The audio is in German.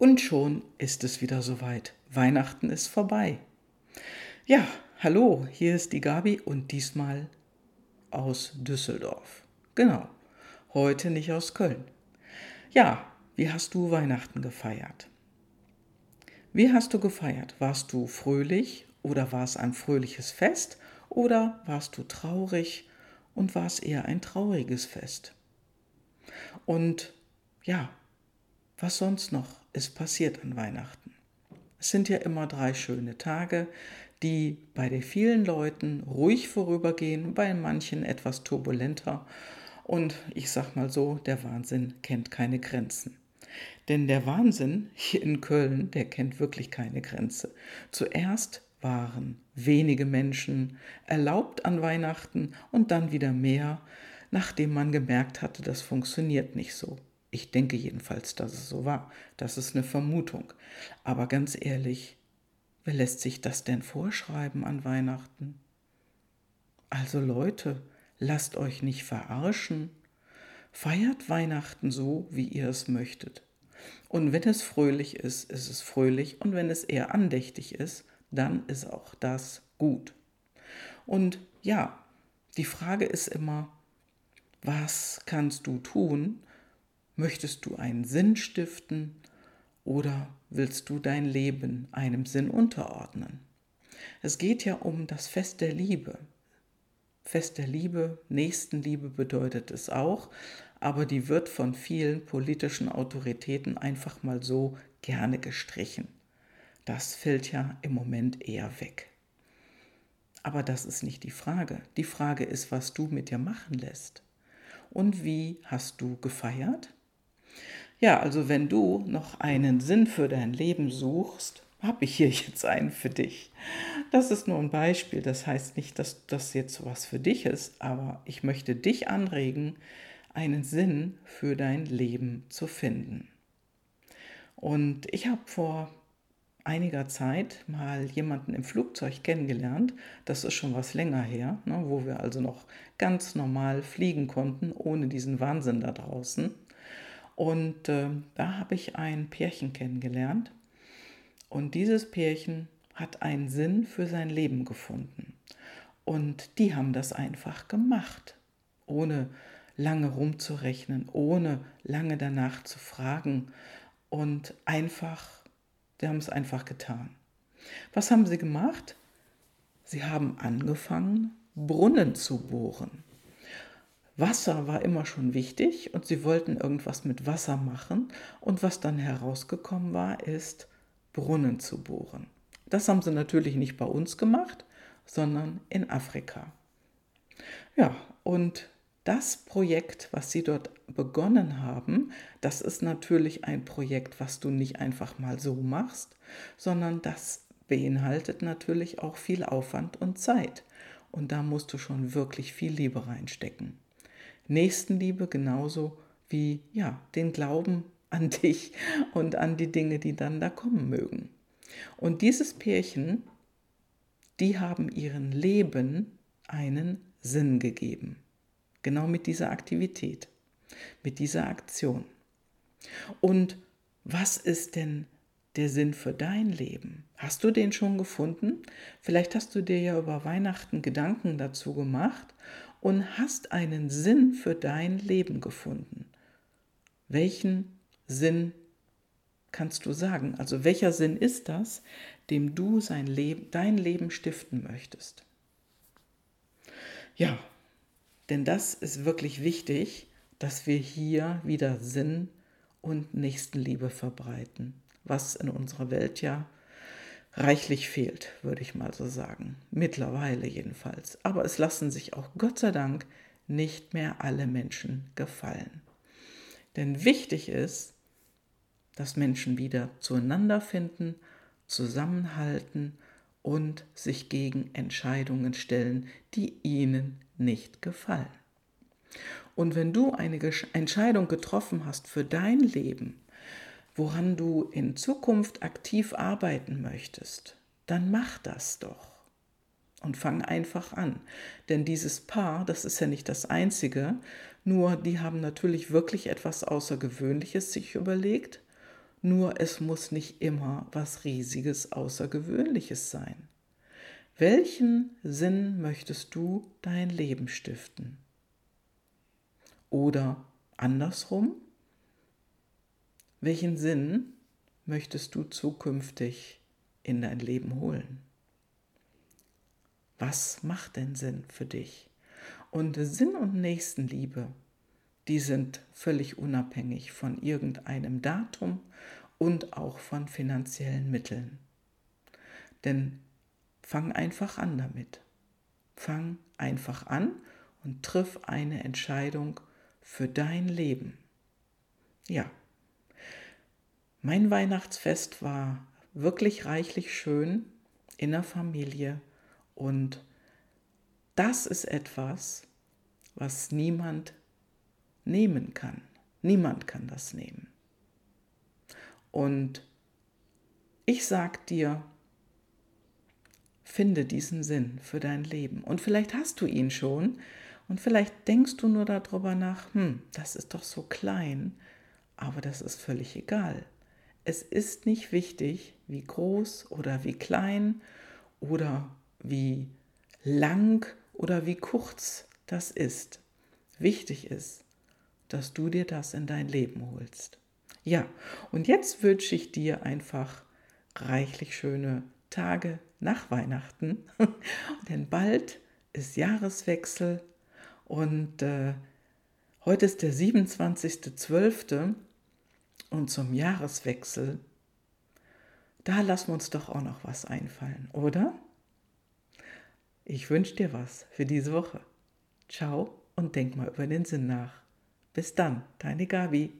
Und schon ist es wieder soweit. Weihnachten ist vorbei. Ja, hallo, hier ist die Gabi und diesmal aus Düsseldorf. Genau, heute nicht aus Köln. Ja, wie hast du Weihnachten gefeiert? Wie hast du gefeiert? Warst du fröhlich oder war es ein fröhliches Fest oder warst du traurig und war es eher ein trauriges Fest? Und ja, was sonst noch ist passiert an Weihnachten? Es sind ja immer drei schöne Tage, die bei den vielen Leuten ruhig vorübergehen, bei manchen etwas turbulenter. Und ich sag mal so, der Wahnsinn kennt keine Grenzen. Denn der Wahnsinn hier in Köln, der kennt wirklich keine Grenze. Zuerst waren wenige Menschen erlaubt an Weihnachten und dann wieder mehr, nachdem man gemerkt hatte, das funktioniert nicht so. Ich denke jedenfalls, dass es so war. Das ist eine Vermutung. Aber ganz ehrlich, wer lässt sich das denn vorschreiben an Weihnachten? Also Leute, lasst euch nicht verarschen. Feiert Weihnachten so, wie ihr es möchtet. Und wenn es fröhlich ist, ist es fröhlich. Und wenn es eher andächtig ist, dann ist auch das gut. Und ja, die Frage ist immer, was kannst du tun, Möchtest du einen Sinn stiften oder willst du dein Leben einem Sinn unterordnen? Es geht ja um das Fest der Liebe. Fest der Liebe, Nächstenliebe bedeutet es auch, aber die wird von vielen politischen Autoritäten einfach mal so gerne gestrichen. Das fällt ja im Moment eher weg. Aber das ist nicht die Frage. Die Frage ist, was du mit dir machen lässt. Und wie hast du gefeiert? Ja, also wenn du noch einen Sinn für dein Leben suchst, habe ich hier jetzt einen für dich. Das ist nur ein Beispiel, das heißt nicht, dass das jetzt was für dich ist, aber ich möchte dich anregen, einen Sinn für dein Leben zu finden. Und ich habe vor einiger Zeit mal jemanden im Flugzeug kennengelernt, das ist schon was länger her, ne, wo wir also noch ganz normal fliegen konnten, ohne diesen Wahnsinn da draußen. Und äh, da habe ich ein Pärchen kennengelernt. Und dieses Pärchen hat einen Sinn für sein Leben gefunden. Und die haben das einfach gemacht, ohne lange rumzurechnen, ohne lange danach zu fragen. Und einfach, sie haben es einfach getan. Was haben sie gemacht? Sie haben angefangen, Brunnen zu bohren. Wasser war immer schon wichtig und sie wollten irgendwas mit Wasser machen. Und was dann herausgekommen war, ist Brunnen zu bohren. Das haben sie natürlich nicht bei uns gemacht, sondern in Afrika. Ja, und das Projekt, was sie dort begonnen haben, das ist natürlich ein Projekt, was du nicht einfach mal so machst, sondern das beinhaltet natürlich auch viel Aufwand und Zeit. Und da musst du schon wirklich viel Liebe reinstecken. Nächstenliebe genauso wie ja, den Glauben an dich und an die Dinge, die dann da kommen mögen. Und dieses Pärchen, die haben ihren Leben einen Sinn gegeben. Genau mit dieser Aktivität, mit dieser Aktion. Und was ist denn der Sinn für dein Leben? Hast du den schon gefunden? Vielleicht hast du dir ja über Weihnachten Gedanken dazu gemacht und hast einen Sinn für dein Leben gefunden. Welchen Sinn kannst du sagen? Also welcher Sinn ist das, dem du sein Leben, dein Leben stiften möchtest? Ja, denn das ist wirklich wichtig, dass wir hier wieder Sinn und Nächstenliebe verbreiten, was in unserer Welt ja reichlich fehlt, würde ich mal so sagen. Mittlerweile jedenfalls. Aber es lassen sich auch Gott sei Dank nicht mehr alle Menschen gefallen. Denn wichtig ist, dass Menschen wieder zueinander finden, zusammenhalten und sich gegen Entscheidungen stellen, die ihnen nicht gefallen. Und wenn du eine Entscheidung getroffen hast für dein Leben, woran du in Zukunft aktiv arbeiten möchtest, dann mach das doch. Und fang einfach an. Denn dieses Paar, das ist ja nicht das einzige, nur die haben natürlich wirklich etwas Außergewöhnliches sich überlegt. nur es muss nicht immer was Riesiges, Außergewöhnliches sein. Welchen Sinn möchtest du dein Leben stiften? Oder andersrum, welchen Sinn möchtest du zukünftig in dein Leben holen? Was macht denn Sinn für dich? Und Sinn und Nächstenliebe, die sind völlig unabhängig von irgendeinem Datum und auch von finanziellen Mitteln. Denn fang einfach an damit. Fang einfach an und triff eine Entscheidung für dein Leben. Ja, mein Weihnachtsfest war wirklich reichlich schön in der Familie und das ist etwas, was niemand nehmen kann. Niemand kann das nehmen. Und ich sag dir, finde diesen Sinn für dein Leben. Und vielleicht hast du ihn schon und vielleicht denkst du nur darüber nach, hm, das ist doch so klein, aber das ist völlig egal. Es ist nicht wichtig, wie groß oder wie klein oder wie lang oder wie kurz das ist. Wichtig ist, dass du dir das in dein Leben holst. Ja, und jetzt wünsche ich dir einfach reichlich schöne Tage nach Weihnachten, denn bald ist Jahreswechsel und äh, heute ist der 27.12. und zum Jahreswechsel, da lassen wir uns doch auch noch was einfallen, oder? Ich wünsche dir was für diese Woche. Ciao und denk mal über den Sinn nach. Bis dann, deine Gabi.